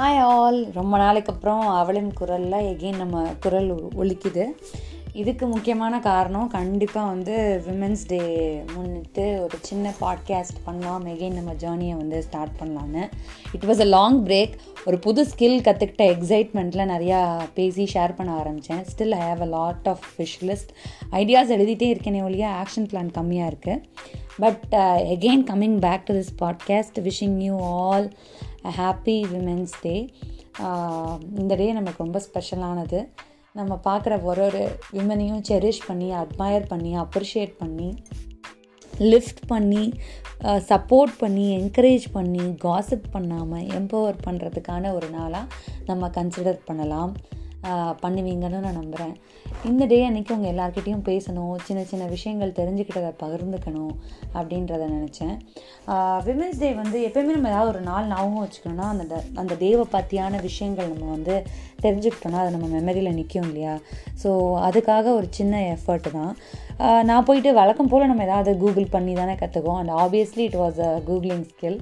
Hi all ரொம்ப நாளைக்கு அப்புறம் அவளின் குரலில் எகெயின் நம்ம குரல் ஒலிக்குது. இதுக்கு முக்கியமான காரணம் கண்டிப்பாக வந்து விமென்ஸ் டே முன்னிட்டு ஒரு சின்ன பாட்காஸ்ட் பண்ணலாம். எகெயின் நம்ம ஜேர்னியை வந்து ஸ்டார்ட் பண்ணலான்னு it was a long break ஒரு புது ஸ்கில் கற்றுக்கிட்ட எக்ஸைட்மெண்ட்டில் நிறையா பேசி ஷேர் பண்ண ஆரம்பித்தேன் still I have a lot of wish list ideas எழுதிட்டே இருக்கேனே ஒழிய ஆக்ஷன் பிளான் கம்மியாக இருக்குது but again coming back to this podcast wishing you all happy women's day இந்த டே நமக்கு ரொம்ப ஸ்பெஷலானது. நம்ம பார்க்குற ஒரு ஒரு விமனையும் செரிஷ் பண்ணி அட்மயர் பண்ணி அப்ரிஷியேட் பண்ணி லிஃப்ட் பண்ணி சப்போர்ட் பண்ணி என்கரேஜ் பண்ணி காசிப் பண்ணாமல் எம்பவர் பண்ணுறதுக்கான ஒரு நாளாக நம்ம கன்சிடர் பண்ணலாம். பண்ணுவீங்கன்னு நான் நம்புகிறேன் இந்த டே அன்றைக்கி உங்கள் எல்லாருக்கிட்டேயும் பேசணும் சின்ன சின்ன விஷயங்கள் தெரிஞ்சுக்கிட்டதை பகிர்ந்துக்கணும் அப்படின்றத நினச்சேன். விமென்ஸ் டே வந்து எப்போயுமே நம்ம ஏதாவது ஒரு நாள் ஞாபகம் வச்சுக்கணும்னா அந்த அந்த டேவை பற்றியான விஷயங்கள் நம்ம வந்து தெரிஞ்சுக்கிட்டோன்னா அது நம்ம மெமரியில் நிற்கும் இல்லையா? ஸோ அதுக்காக ஒரு சின்ன எஃபர்ட் தான். நான் போயிட்டு வழக்கம் போல் நம்ம ஏதாவது கூகுள் பண்ணி தானே கற்றுக்குவோம் and obviously it was a googling skill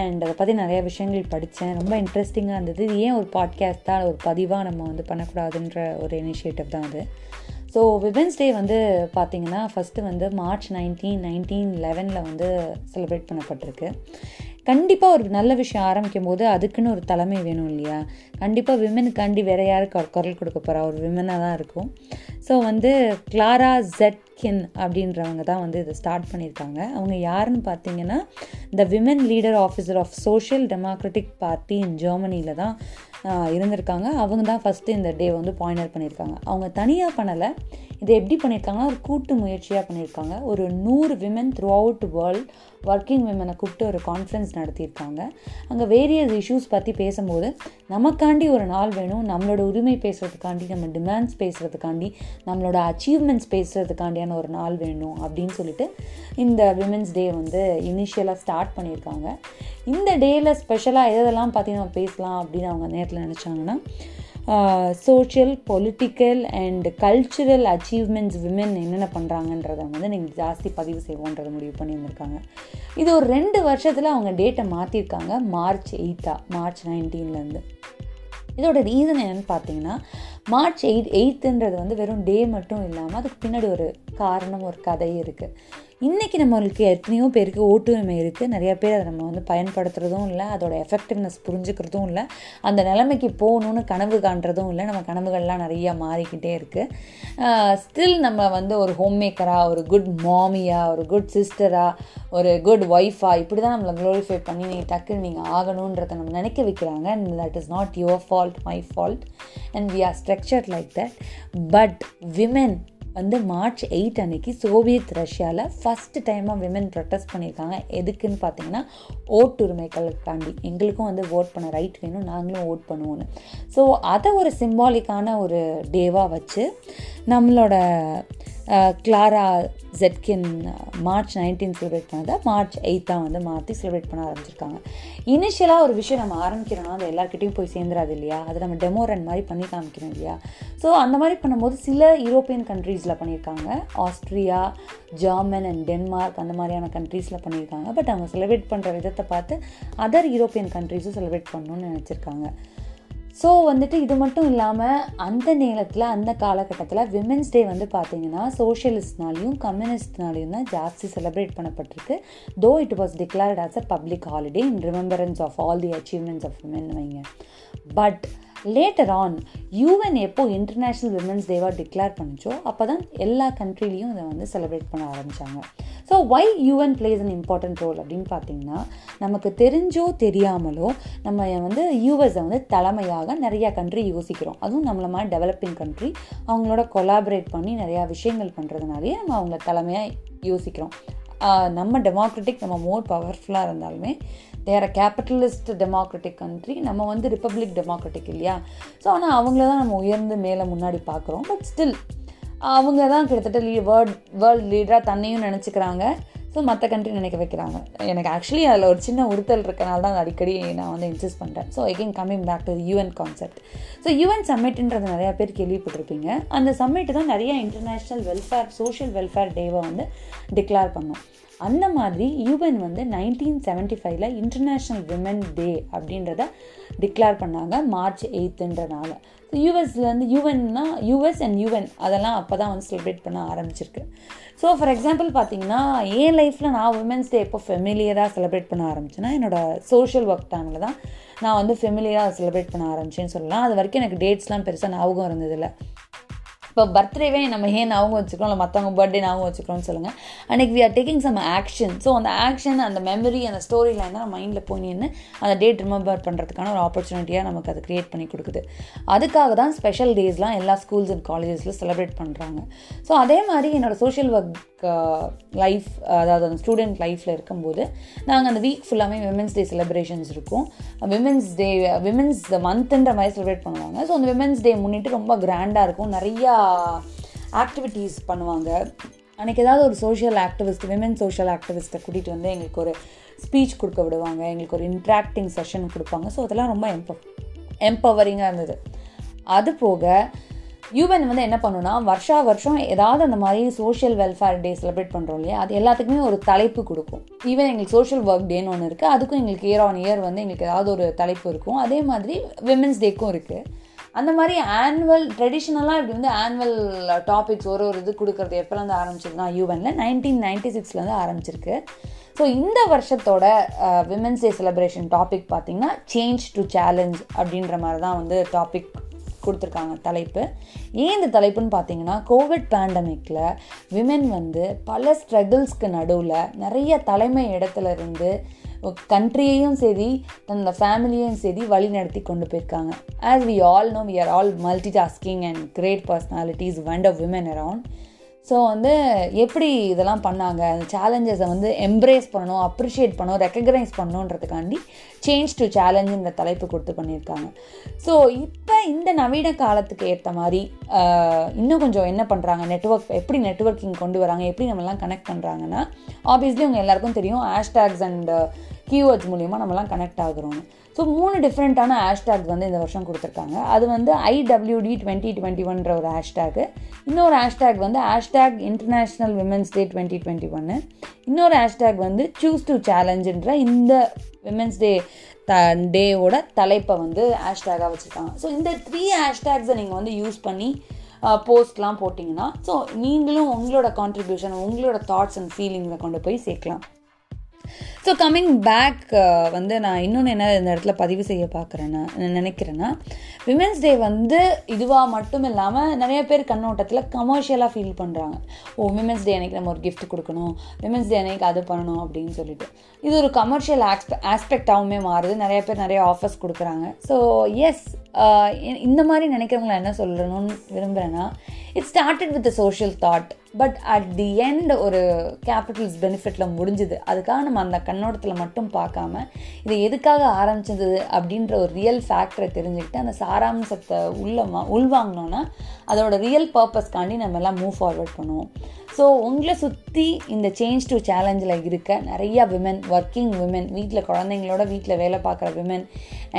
and அதை பற்றி நிறைய விஷயங்கள் படித்தேன். ரொம்ப இன்ட்ரெஸ்டிங்காக இருந்தது. இது ஏன் ஒரு பாட்காஸ்ட்டாக ஒரு பதிவாக நம்ம வந்து பண்ணக்கூடாதுன்ற ஒரு இனிஷியேட்டிவ் தான் அது. ஸோ விமென்ஸ் டே வந்து பார்த்திங்கன்னா ஃபஸ்ட்டு வந்து மார்ச் நைன்டீன் நைன்டீன் லெவனில் வந்து செலிப்ரேட் பண்ணப்பட்டிருக்கு. கண்டிப்பாக ஒரு நல்ல விஷயம் ஆரம்பிக்கும் போது அதுக்குன்னு ஒரு தலைமை வேணும் இல்லையா? கண்டிப்பாக விமனுக்காண்டி வேறு யாருக்கு குரல் கொடுக்க போகிறா ஒரு விமனாக தான் இருக்கும். ஸோ வந்து கிளாரா ஜெட்கின் அப்படின்றவங்க தான் வந்து இதை ஸ்டார்ட் பண்ணியிருக்காங்க. அவங்க யாருன்னு பார்த்தீங்கன்னா the women leader officer of social democratic party in ஜெர்மனியில் தான் இருந்திருக்காங்க. அவங்க தான் ஃபஸ்ட்டு இந்த டே வந்து பாயிண்டர் பண்ணியிருக்காங்க. அவங்க தனியாக பண்ணலை. இதை எப்படி பண்ணியிருக்காங்கன்னா ஒரு கூட்டு முயற்சியாக பண்ணியிருக்காங்க. ஒரு நூறு women throughout world working விமனை கூப்பிட்டு ஒரு கான்ஃபரன்ஸ் நடத்தியிருக்காங்க. அங்கே வேரியஸ் இஷ்யூஸ் பற்றி பேசும்போது நமக்காண்டி ஒரு நாள் வேணும். நம்மளோட உரிமை பேசுகிறதுக்காண்டி நம்ம டிமாண்ட்ஸ் பேசுகிறதுக்காண்டி நம்மளோட அச்சீவ்மெண்ட்ஸ் பேசுகிறதுக்காண்டியான ஒரு நாள் வேணும் அப்படின்னு சொல்லிட்டு இந்த விமென்ஸ் டே வந்து இனிஷியலாக ஸ்டார்ட் பண்ணியிருக்காங்க. இந்த டேயில் ஸ்பெஷலாக எதெல்லாம் பற்றி நம்ம பேசலாம் அப்படின்னு அவங்க நேரத்தில் நினச்சாங்கன்னா social political and cultural achievements women என்னென்ன பண்ணுறாங்கன்றதை வந்து நீங்கள் ஜாஸ்தி பதிவு செய்வோன்றதை முடிவு பண்ணியிருந்திருக்காங்க. இது ஒரு ரெண்டு வருஷத்தில் அவங்க டேட்டை மாற்றிருக்காங்க மார்ச் எயித்தா மார்ச் நைன்டீன்லேருந்து இதோட ரீசன் என்னென்னு பார்த்தீங்கன்னா மார்ச் எயிட் எயித்துன்றது வந்து வெறும் டே மட்டும் இல்லாமல் அதுக்கு பின்னாடி ஒரு காரணம் ஒரு கதை இருக்குது இன்றைக்கி நம்மளுக்கு எத்தனையோ பேருக்கு ஓட்டுரிமை இருக்குது நிறையா பேர் அதை நம்ம வந்து பயன்படுத்துகிறதும் இல்லை அதோட எஃபெக்டிவ்னஸ் புரிஞ்சுக்கிறதும் இல்லை. அந்த நிலைமைக்கு போகணுன்னு கனவு காண்றதும் இல்லை. நம்ம கனவுகள்லாம் நிறையா மாறிக்கிட்டே இருக்குது ஸ்டில் நம்ம வந்து ஒரு ஹோம் மேக்கராக ஒரு குட் மாமியாக ஒரு குட் சிஸ்டராக ஒரு குட் ஒய்ஃபாக இப்படி தான் நம்மளை க்ளோரிஃபை பண்ணி நீங்கள் டக்குன்னு நீங்கள் ஆகணுன்றதை நம்ம நினைக்க வைக்கிறாங்க. And that is not your fault my fault and we are structured like that but women வந்து மார்ச் எயிட் அன்னைக்கு சோவியத் ரஷ்யாவில் ஃபஸ்ட்டு டைமாக விமன் ப்ரொட்டஸ்ட் பண்ணியிருக்காங்க. எதுக்குன்னு பார்த்தீங்கன்னா ஓட்டுரிமைகளுக்காண்டி எங்களுக்கும் வந்து ஓட் பண்ண ரைட் வேணும் நாங்களும் ஓட் பண்ணுவோன்னு ஸோ அதை ஒரு சிம்பாலிக்கான ஒரு டேவாக வச்சு நம்மளோட Clara Zetkin March nineteen celebrate பண்ணதை மார்ச் எயித்தாக வந்து மாற்றி செலிப்ரேட் பண்ண ஆரம்பிச்சிருக்காங்க. இனிஷியலாக ஒரு விஷயம் நம்ம ஆரம்பிக்கிறோம்னா அது எல்லாருக்கிட்டையும் போய் சேர்ந்துராது இல்லையா? அதை நம்ம டெமோ ரன் மாதிரி பண்ணி காமிக்கணும் இல்லையா? ஸோ அந்த மாதிரி பண்ணும்போது சில யூரோப்பியன் கண்ட்ரீஸில் பண்ணியிருக்காங்க. ஆஸ்ட்ரியா ஜெர்மன் அண்ட் டென்மார்க் அந்த மாதிரியான கண்ட்ரீஸில் பண்ணியிருக்காங்க. பட் அவங்க செலிப்ரேட் பண்ணுற விதத்தை பார்த்து அதர் யூரோப்பியன் கண்ட்ரீஸும் செலிப்ரேட் பண்ணணும்னு நினச்சிருக்காங்க. ஸோ வந்துட்டு இது மட்டும் இல்லாமல் அந்த நேரத்தில் அந்த காலகட்டத்தில் விமென்ஸ் டே வந்து பார்த்தீங்கன்னா சோஷியலிஸ்ட்னாலையும் கம்யூனிஸ்ட்னாலையும் தான் ஜாஸ்தி செலிப்ரேட் பண்ணப்பட்டிருக்கு. Though it was declared as a public holiday in remembrance of all the achievements of women வைங்க. பட் லேட்டர் ஆன் யூஎன் எப்போ இன்டர்நேஷ்னல் விமன்ஸ் டேவாக டிக்ளேர் பண்ணிச்சோ அப்போ தான் எல்லா கண்ட்ரிலையும் இதை வந்து செலிப்ரேட் பண்ண ஆரம்பித்தாங்க so why UN plays an important role அப்படின்னு பார்த்தீங்கன்னா நமக்கு தெரிஞ்சோ தெரியாமலோ நம்ம வந்து யூஎஸை வந்து தலைமையாக நிறையா கண்ட்ரி யோசிக்கிறோம். அதுவும் நம்மள மாதிரி டெவலப்பிங் கண்ட்ரி அவங்களோட கொலாபரேட் பண்ணி நிறையா விஷயங்கள் பண்ணுறதுனாலே நம்ம அவங்கள தலைமையாக யோசிக்கிறோம். நம்ம டெமோக்ராட்டிக் நம்ம மோர் பவர்ஃபுல்லாக இருந்தாலுமே there a capitalist democratic country நம்ம வந்து ரிப்பப்ளிக் டெமோக்ராட்டிக் இல்லையா? ஸோ ஆனால் அவங்கள தான் நம்ம உயர்ந்து மேலே முன்னாடி பார்க்குறோம். பட் ஸ்டில் அவங்க தான் கிட்டத்தட்ட லீ வேர்ல்ட் வேர்ல்ட் லீடராக தன்னையும் நினச்சிக்கிறாங்க. ஸோ மற்ற கண்ட்ரி நினைக்க வைக்கிறாங்க. எனக்கு ஆக்சுவலி அதில் ஒரு சின்ன உறுத்தல் இருக்கனால தான் அடிக்கடி நான் வந்து இன்சிஸ்ட் பண்ணுறேன் so again coming back to UN concept so UN சம்மிட்ன்றது நிறையா பேர் கேள்விப்பட்டிருப்பீங்க. அந்த சம்மிட் தான் நிறையா இன்டர்நேஷ்னல் வெல்ஃபேர் சோஷியல் வெல்ஃபேர் டேவை வந்து டிக்ளேர் பண்ணோம். அந்த மாதிரி யூஎன் வந்து நைன்டீன் செவன்ட்டி ஃபைவ்ல இன்டர்நேஷ்னல் விமன் டே அப்படின்றத டிக்ளேர் பண்ணாங்க மார்ச் எயித்துன்றனால ஸோ யூஎஸ்லேருந்து யூஎன்னா யூஎஸ் அண்ட் யூஎன் அதெல்லாம் அப்போ தான் வந்து செலிப்ரேட் பண்ண ஆரம்பிச்சிருக்கு. ஸோ ஃபார் எக்ஸாம்பிள் பார்த்தீங்கன்னா என் லைஃப்பில் நான் உமன்ஸ் டே எப்போ ஃபெமிலியராக செலிப்ரேட் பண்ண ஆரம்பிச்சேன்னா என்னோடய சோஷியல் ஒர்க் டைமில் தான் நான் வந்து ஃபெமிலியராக செலிப்ரேட் பண்ண ஆரம்பிச்சேன்னு சொல்லலாம். அது வரைக்கும் எனக்கு டேட்ஸ்லாம் பெருசாக ஞாபகம் இருந்ததில்லை. இப்போ பர்த்டேவே நம்ம ஏன் ஞாபகம் வச்சுக்கிறோம் இல்லை மற்றவங்க பர்த்டே ஞாபகம் வச்சுக்கிறோம்னு சொல்லுங்கள் அன்றைக்கி we are taking some action so அந்த ஆக்ஷன் அந்த மெமரி அந்த ஸ்டோரி லைன் தான் மைண்டில் போய் நின்று அந்த டேட் ரிமெம்பர் பண்ணுறதுக்கான ஒரு ஆப்பர்ச்சுனிட்டியாக நமக்கு அது க்ரியேட் பண்ணி கொடுக்குது. அதுக்காக தான் ஸ்பெஷல் டேஸ்லாம் எல்லா ஸ்கூல்ஸ் அண்ட் காலேஜஸில் செலிப்ரேட் பண்ணுறாங்க ஸோ அதே மாதிரி என்னோடய சோஷியல் ஒர்க் லைஃப் அதாவது அந்த ஸ்டூடெண்ட் லைஃப்பில் இருக்கும்போது நாங்கள் அந்த வீக் ஃபுல்லாமே விமென்ஸ் டே செலிப்ரேஷன்ஸ் இருக்கும். விமென்ஸ் டே விமென்ஸ் மந்த்ன்ற மாதிரி செலிப்ரேட் பண்ணுவாங்க. ஸோ அந்த விமென்ஸ் டே முன்னிட்டு ரொம்ப கிராண்டாக இருக்கும். நிறையா ஆக்டிவிட்டீஸ் பண்ணுவாங்க. அன்றைக்கி ஏதாவது ஒரு சோஷியல் ஆக்டிவிஸ்ட் விமன் சோஷியல் ஆக்டிவிஸ்ட்டை கூட்டிகிட்டு வந்து எங்களுக்கு ஒரு ஸ்பீச் கொடுக்க விடுவாங்க. எங்களுக்கு ஒரு இன்ட்ராக்டிங் செஷன் கொடுப்பாங்க. ஸோ அதெல்லாம் ரொம்ப எம்ப எம்பவரிங்காக இருந்தது. அது போக யூஎன் வந்து என்ன பண்ணுன்னா வருஷா வருஷம் ஏதாவது அந்த மாதிரி சோஷியல் வெல்ஃபேர் டே செலிப்ரேட் பண்ணுறோம் இல்லையா? அது எல்லாத்துக்குமே ஒரு தலைப்பு கொடுக்கும். ஈவன் எங்களுக்கு சோஷியல் ஒர்க் டேன்னு ஒன்று இருக்குது அதுக்கும் எங்களுக்கு இயர் ஆன் இயர் வந்து எங்களுக்கு ஏதாவது ஒரு தலைப்பு இருக்கும். அதே மாதிரி விமென்ஸ் டேக்கும் இருக்குது அந்த மாதிரி ஆனுவல் ட்ரெடிஷ்னலாக இப்படி வந்து ஆனுவல் டாபிக்ஸ் ஒரு ஒரு இது கொடுக்குறது எப்போலேருந்து ஆரம்பிச்சதுன்னா யூஎனில் நைன்டீன் நைன்டி சிக்ஸ்லேருந்து ஆரம்பிச்சிருக்கு. ஸோ இந்த வருஷத்தோட விமென்ஸ் டே செலிப்ரேஷன் டாபிக் பார்த்திங்கன்னா சேஞ்ச் டு சேலஞ்ச் அப்படின்ற மாதிரி தான் வந்து டாபிக் கொடுத்துருக்காங்க தலைப்பு. ஏன் இந்த தலைப்புன்னு பார்த்தீங்கன்னா கோவிட் பேண்டமிக்கில் விமென் வந்து பல ஸ்ட்ரகிள்ஸ்க்கு நடுவில் நிறைய தலைமை இடத்துல இருந்து கண்ட்ரியையும் சரி தன்னோட ஃபேமிலியையும் சரி வழி நடத்தி கொண்டு போயிருக்காங்க. As we all know we are all multitasking and great personalities one of women around so வந்து எப்படி இதெல்லாம் பண்ணாங்க? அந்த சேலஞ்சஸை வந்து எம்ப்ரேஸ் பண்ணணும் அப்ரிஷியேட் பண்ணணும் ரெக்கக்னைஸ் பண்ணணுன்றதுக்காண்டி சேஞ்ச் டு சேலஞ்சுன்ற தலைப்பு கொடுத்து பண்ணியிருக்காங்க. ஸோ இப்போ இந்த நவீன காலத்துக்கு ஏற்ற மாதிரி இன்னும் கொஞ்சம் என்ன பண்ணுறாங்க நெட்ஒர்க் எப்படி நெட்ஒர்க்கிங் கொண்டு வராங்க? எப்படி நம்மலாம் கனெக்ட் பண்ணுறாங்கன்னா ஆப்வியஸ்லி உங்கள் எல்லாருக்கும் தெரியும் ஹேஷ்டேக்ஸ் அண்ட் கீவேர்ட்ஸ் மூலிமா நம்மலாம் கனெக்ட் ஆகுறோம் ஸோ மூணு டிஃப்ரெண்ட்டான ஹேஷ்டேக் வந்து இந்த வருஷம் கொடுத்துருக்காங்க. அது வந்து ஐடபிள்யூடி டுவெண்ட்டி டுவெண்ட்டி ஒன்ற ஒரு ஹேஷ்டேக்கு இன்னொரு ஹேஷ்டேக் வந்து hashtag international women's day twenty twenty ஒன்று இன்னொரு ஹேஷ்டேக் வந்து சூஸ் டு சேலஞ்சுன்ற இந்த விமென்ஸ் டே த டேவோட தலைப்பை வந்து ஹேஷ்டேக்காக வச்சுருக்காங்க. ஸோ இந்த த்ரீ ஹேஷ்டேக்ஸை நீங்கள் வந்து யூஸ் பண்ணி போஸ்ட்லாம் போட்டிங்கன்னா ஸோ நீங்களும் உங்களோட கான்ட்ரிபியூஷன் உங்களோட தாட்ஸ் அண்ட் ஃபீலிங்ஸை கொண்டு போய் சேர்க்கலாம். ஸோ கம்மிங் பேக் வந்து நான் இன்னொன்று என்ன இந்த இடத்துல பதிவு செய்ய பார்க்குறேன்னா நினைக்கிறேன்னா விமென்ஸ் டே வந்து இதுவாக மட்டும் இல்லாமல் நிறைய பேர் கண்ணோட்டத்தில் கமர்ஷியலாக ஃபீல் பண்ணுறாங்க ஓ விமென்ஸ் டே அன்னைக்கு நம்ம ஒரு கிஃப்ட் கொடுக்கணும் விமென்ஸ் டே அன்னைக்கு அது பண்ணணும் அப்படின்னு சொல்லிட்டு. இது ஒரு கமர்ஷியல் ஆஸ்பெ ஆஸ்பெக்டாகவுமே மாறுது. நிறைய பேர் நிறைய ஆஃபர்ஸ் கொடுக்குறாங்க. ஸோ எஸ் uh, இந்த மாதிரி நினைக்கிறவங்கள என்ன சொல்லணும்னு விரும்புகிறேன்னா it started with social thought but at the end ஒரு கேபிட்டல்ஸ் பெனிஃபிட்டில் முடிஞ்சுது. அதுக்காக நம்ம அந்த கண்ணோட்டத்தில் மட்டும் பார்க்காம இதை எதுக்காக ஆரம்பிச்சது அப்படின்ற ஒரு ரியல் ஃபேக்டரை தெரிஞ்சுக்கிட்டு அந்த சாராம்சத்தை உள்ளமா உள்வாங்கினோன்னா அதோட ரியல் பர்பஸ்க்காண்டி நம்ம எல்லாம் மூவ் ஃபார்வர்ட் பண்ணுவோம். ஸோ உங்களை சுற்றி இந்த சேஞ்ச் டு சேலஞ்சில் இருக்க நிறையா விமன் ஒர்க்கிங் விமன் வீட்டில் குழந்தைங்களோட வீட்டில் வேலை பார்க்குற விமன்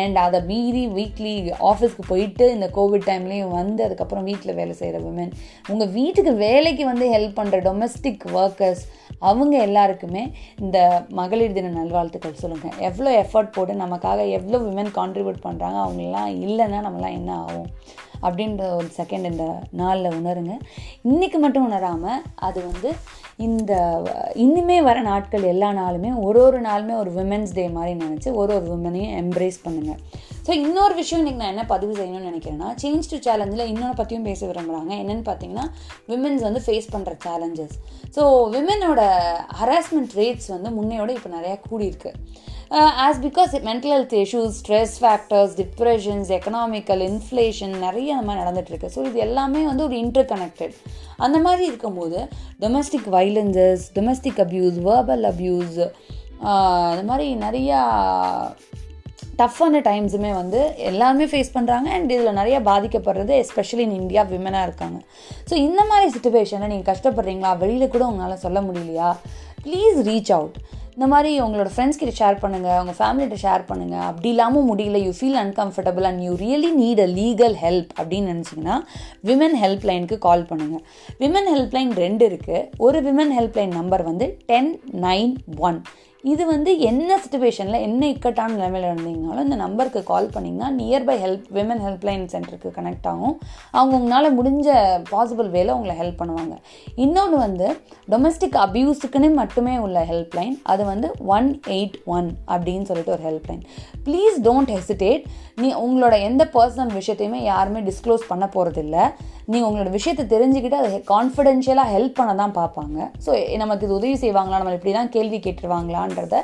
அண்ட் அதை மீறி வீக்லி ஆஃபீஸ்க்கு போயிட்டு இந்த கோவிட் டைம்லேயும் வந்து அதுக்கப்புறம் வீட்டில் வேலை செய்கிற விமன் உங்கள் வீட்டுக்கு வேலைக்கு வந்து வந்து ஹெல்ப் பண்ணுற டொமஸ்டிக் ஒர்க்கர்ஸ் அவங்க எல்லாருக்குமே இந்த மகளிர் தின நல்வாழ்த்துக்கள் சொல்லுங்கள் எவ்வளோ எஃபர்ட் போட்டு நமக்காக எவ்வளோ விமன் கான்ட்ரிபியூட் பண்ணுறாங்க அவங்களாம் இல்லைன்னா நம்மளாம் என்ன ஆகும்? அப்படின்ற ஒரு செகண்ட் இந்த நாளில் உணருங்க. இன்றைக்கி மட்டும் உணராமல் அது வந்து இந்த இன்னுமே வர நாட்கள் எல்லா நாளுமே ஒரு ஒரு நாளுமே ஒரு விமென்ஸ் டே மாதிரி நினச்சி ஒரு ஒரு விமனையும் எம்ப்ரேஸ் பண்ணுங்கள் ஸோ இன்னொரு விஷயம் இன்றைக்கி நான் என்ன பதிவு செய்யணும்னு நினைக்கிறேன்னா சேஞ்ச் டு சேலஞ்சில் இன்னொன்று பற்றியும் பேச விரும்புகிறாங்க என்னென்னு பார்த்தீங்கன்னா விமென்ஸ் வந்து ஃபேஸ் பண்ணுற சேலஞ்சஸ் ஸோ விமெனோட ஹராஸ்மெண்ட் ரேட்ஸ் வந்து முன்னையோட இப்போ நிறையா கூடியிருக்கு. As because mental health issues stress factors depressions economical inflation நிறைய அந்த மாதிரி நடந்துகிட்ருக்கு ஸோ இது எல்லாமே வந்து ஒரு இன்டர் கனெக்டட் அந்த மாதிரி இருக்கும்போது domestic violences domestic abuse verbal abuse அது மாதிரி நிறையா டஃப்பான டைம்ஸுமே வந்து எல்லாருமே ஃபேஸ் பண்ணுறாங்க அண்ட் இதில் நிறைய பாதிக்கப்படுறது எஸ்பெஷலி இன் இந்தியா விமனாக இருக்காங்க. ஸோ இந்த மாதிரி சுச்சுவேஷனில் நீங்கள் கஷ்டப்படுறீங்களா? வெளியில் கூட உங்களால் சொல்ல முடியலையா? ப்ளீஸ் ரீச் அவுட் இந்த மாதிரி உங்களோட ஃப்ரெண்ட்ஸ் கிட்ட ஷேர் பண்ணுங்கள் உங்கள் ஃபேமிலிகிட்ட ஷேர் பண்ணுங்கள் அப்படி இல்லாமல் முடியல you feel uncomfortable and you really need a legal help அப்படின்னு நினச்சிங்கன்னா விமன் ஹெல்ப் லைனுக்கு கால் பண்ணுங்கள் விமன் ஹெல்ப் லைன் ரெண்டு இருக்குது ஒரு விமன் ஹெல்ப் லைன் நம்பர் வந்து டென் நைன் ஒன் இது வந்து என்ன சுச்சுவேஷனில் என்ன இக்கட்டான நிலைமையில் இருந்தீங்கனாலும் இந்த நம்பருக்கு கால் பண்ணிங்கன்னா நியர்பை ஹெல்ப் விமன் ஹெல்ப்லைன் சென்டருக்கு கனெக்ட் ஆகும். அவங்க உங்களால் முடிஞ்ச பாசிபிள் வேலை உங்களை ஹெல்ப் பண்ணுவாங்க. இன்னொன்று வந்து டொமஸ்டிக் அப்யூஸுக்குன்னு மட்டுமே உள்ள ஹெல்ப்லைன் அது வந்து ஒன் எயிட் ஒன் அப்படின்னு சொல்லிட்டு ஒரு ஹெல்ப்லைன் ப்ளீஸ் டோன்ட் ஹெசிடேட் நீ உங்களோட எந்த பர்சனல் விஷயத்தையுமே யாருமே டிஸ்க்ளோஸ் பண்ண போகிறதில்ல நீங்கள் உங்களோட விஷயத்தை தெரிஞ்சுக்கிட்டு அதை கான்ஃபிடென்ஷியலாக ஹெல்ப் பண்ண தான் பார்ப்பாங்க. ஸோ நமக்கு இது உதவி செய்வாங்களா? நம்ம இப்படி தான் கேள்வி கேட்டுருவாங்களான்றத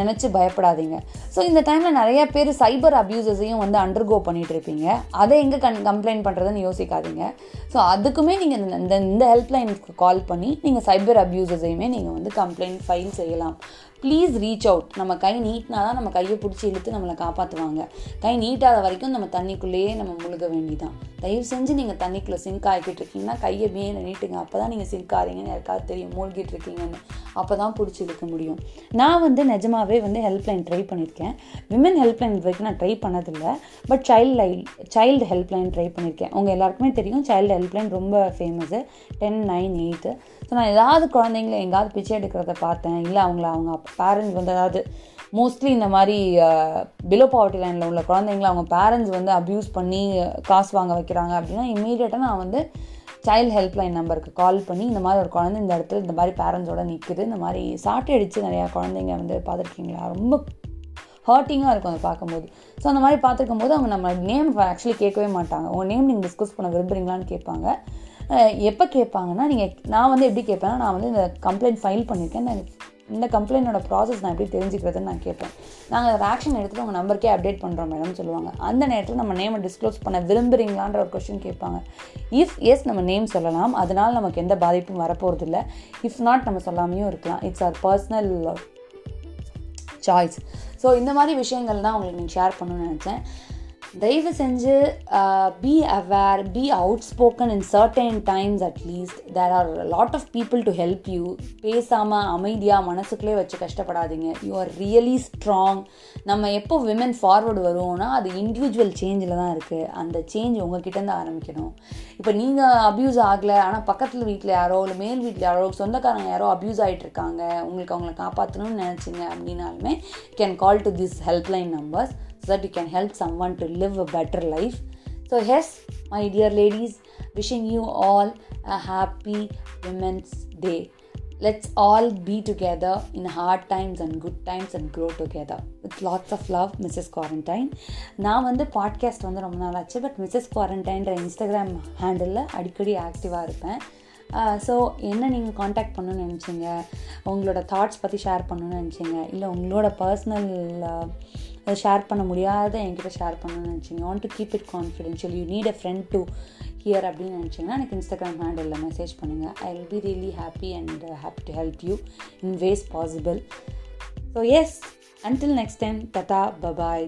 நினச்சி பயப்படாதீங்க. ஸோ இந்த டைமில் நிறைய பேர் சைபர் அப்யூசஸையும் வந்து அண்டர்கோ பண்ணிகிட்டு இருப்பீங்க அதை எங்கே கன் கம்ப்ளைண்ட் பண்ணுறதுன்னு யோசிக்காதீங்க. ஸோ அதுக்குமே நீங்கள் இந்த இந்த ஹெல்ப்லைனுக்கு கால் பண்ணி நீங்கள் சைபர் அப்யூசஸையுமே நீங்கள் வந்து கம்ப்ளைண்ட் ஃபைல் செய்யலாம். ப்ளீஸ் ரீச் அவுட் நம்ம கை நீட்டினா தான் நம்ம கையை பிடிச்சி இழுத்து நம்மளை காப்பாற்றுவாங்க கை நீட்டாத வரைக்கும் நம்ம தண்ணிக்குள்ளேயே நம்ம முழுக வேண்டிதான். தயவு செஞ்சு நீங்கள் தண்ணிக்குள்ளே சிங்க் ஆகிக்கிட்டு இருக்கீங்கன்னா கையை மேலே நீட்டுங்க. அப்போ தான் நீங்கள் சிங்க் ஆகிறீங்கன்னு யாருக்காவது தெரியும். மூழ்கிட்டு இருக்கீங்கன்னு. அப்போ தான் பிடிச்சி இழுக்க முடியும். நான் வந்து நிஜமாகவே வந்து ஹெல்ப்லைன் ட்ரை பண்ணியிருக்கேன் விமன் ஹெல்ப்லைன் இது வரைக்கும் நான் ட்ரை பண்ணதில்லை. But child line child helpline try பண்ணியிருக்கேன் உங்கள் எல்லாருக்குமே தெரியும் சைல்டு ஹெல்ப்லைன் ரொம்ப famous ten nine eight so நான் ஏதாவது குழந்தைங்கள எங்கேயாவது பிச்சை எடுக்கிறத பார்த்தேன். இல்லை அவங்கள அவங்க பேரண்ட்ஸ் வந்து அதாவது மோஸ்ட்லி இந்த மாதிரி பிலோ பாவர்ட்டி லைனில் உள்ள குழந்தைங்கள அவங்க பேரண்ட்ஸ் வந்து அப்யூஸ் பண்ணி காசு வாங்க வைக்கிறாங்க அப்படின்னா இம்மீடியட்டாக நான் வந்து சைல்டு ஹெல்ப்லைன் நம்பருக்கு கால் பண்ணி இந்த மாதிரி ஒரு குழந்தை இந்த இடத்துல இந்த மாதிரி பேரண்ட்ஸோட நிற்குது இந்த மாதிரி சாட்டை அடித்து நிறையா குழந்தைங்க வந்து பார்த்துருக்கீங்களா? ரொம்ப ஹர்ட்டிங்காக இருக்கும் அதை பார்க்கும்போது. ஸோ அந்த மாதிரி பார்த்துருக்கும் போது அவங்க நம்ம நேம் ஆக்சுவலி கேட்கவே மாட்டாங்க. உங்கள் நேம் நீங்கள் டிஸ்கஸ் பண்ண விரும்புகிறீங்களான்னு கேட்பாங்க. எப்போ கேட்பாங்கன்னா நீங்கள் நான் வந்து எப்படி கேட்பேன்னா நான் வந்து இந்த கம்ப்ளைண்ட் ஃபைல் பண்ணியிருக்கேன் நான் இந்த கம்ப்ளைண்டோட ப்ராசஸ் நான் எப்படி தெரிஞ்சுக்கிறதுன்னு நான் கேட்பேன் நாங்கள் அதை ஆக்ஷன் எடுத்துகிட்டு உங்கள் நம்பருக்கே அப்டேட் பண்ணுறோம் மேடம் சொல்லுவாங்க. அந்த நேரத்தில் நம்ம நேமை டிஸ்க்ளோஸ் பண்ண விரும்புகிறீங்களான்ற ஒரு கொஸ்டின் கேட்பாங்க. இஃப் எஸ் நம்ம நேம் சொல்லலாம். அதனால் நமக்கு எந்த பாதிப்பும் வரப்போகிறது இல்லை இஃப் நாட் நம்ம சொல்லாமையும் இருக்கலாம். It's our personal choice so இந்த மாதிரி விஷயங்கள் தான் உங்களுக்கு நீங்கள் ஷேர் பண்ணணும்னு நினச்சேன். தயவு செஞ்சு be aware be outspoken in certain times at least there are lot of people to help you பேசாமல் அமைதியாக மனசுக்குள்ளே வச்சு கஷ்டப்படாதீங்க. யூ ஆர் ரியலி ஸ்ட்ராங் நம்ம எப்போ விமன் ஃபார்வர்டு வருவோம்னா அது இண்டிவிஜுவல் சேஞ்சில் தான் இருக்குது அந்த சேஞ்ச் உங்ககிட்டேருந்து ஆரம்பிக்கணும். இப்போ நீங்கள் அப்யூஸ் ஆகலை ஆனால் பக்கத்தில் வீட்டில் யாரோ இல்லை மேல் வீட்டில் யாரோ சொந்தக்காரங்க யாரோ அப்யூஸ் ஆகிட்டு இருக்காங்க. உங்களுக்கு அவங்கள காப்பாற்றணும்னு நினச்சிங்க அப்படின்னாலுமே can call to this helpline numbers so that you can help someone to live a better life. So, yes, my dear ladies, wishing you all a happy Women's Day. Let's all be together in hard times and good times and grow together. With lots of love, Mrs. Quarantine. நான் வந்து podcast வந்து ரொம்ப நாள் ஆச்சு but Mrs குவாரண்டைன்ற Instagram ஹேண்டிலில் அடிக்கடி ஆக்டிவாக இருப்பேன் so என்ன நீங்கள் காண்டாக்ட் பண்ணணும்னு நினச்சிங்க? உங்களோட தாட்ஸ் பற்றி ஷேர் பண்ணணும்னு நினச்சிங்க? இல்லை உங்களோட பர்சனல் ஷேர் பண்ண முடியாத என்கிட்ட ஷேர் பண்ணணும்னு நினச்சிங்க? Want to keep it confidential you need a friend to hear அப்படின்னு நினச்சிங்கன்னா எனக்கு இன்ஸ்டாகிராம் ஹேண்டில் மெசேஜ் பண்ணுங்கள் I will be really happy and happy to help you in ways possible so yes until next time Tata bye bye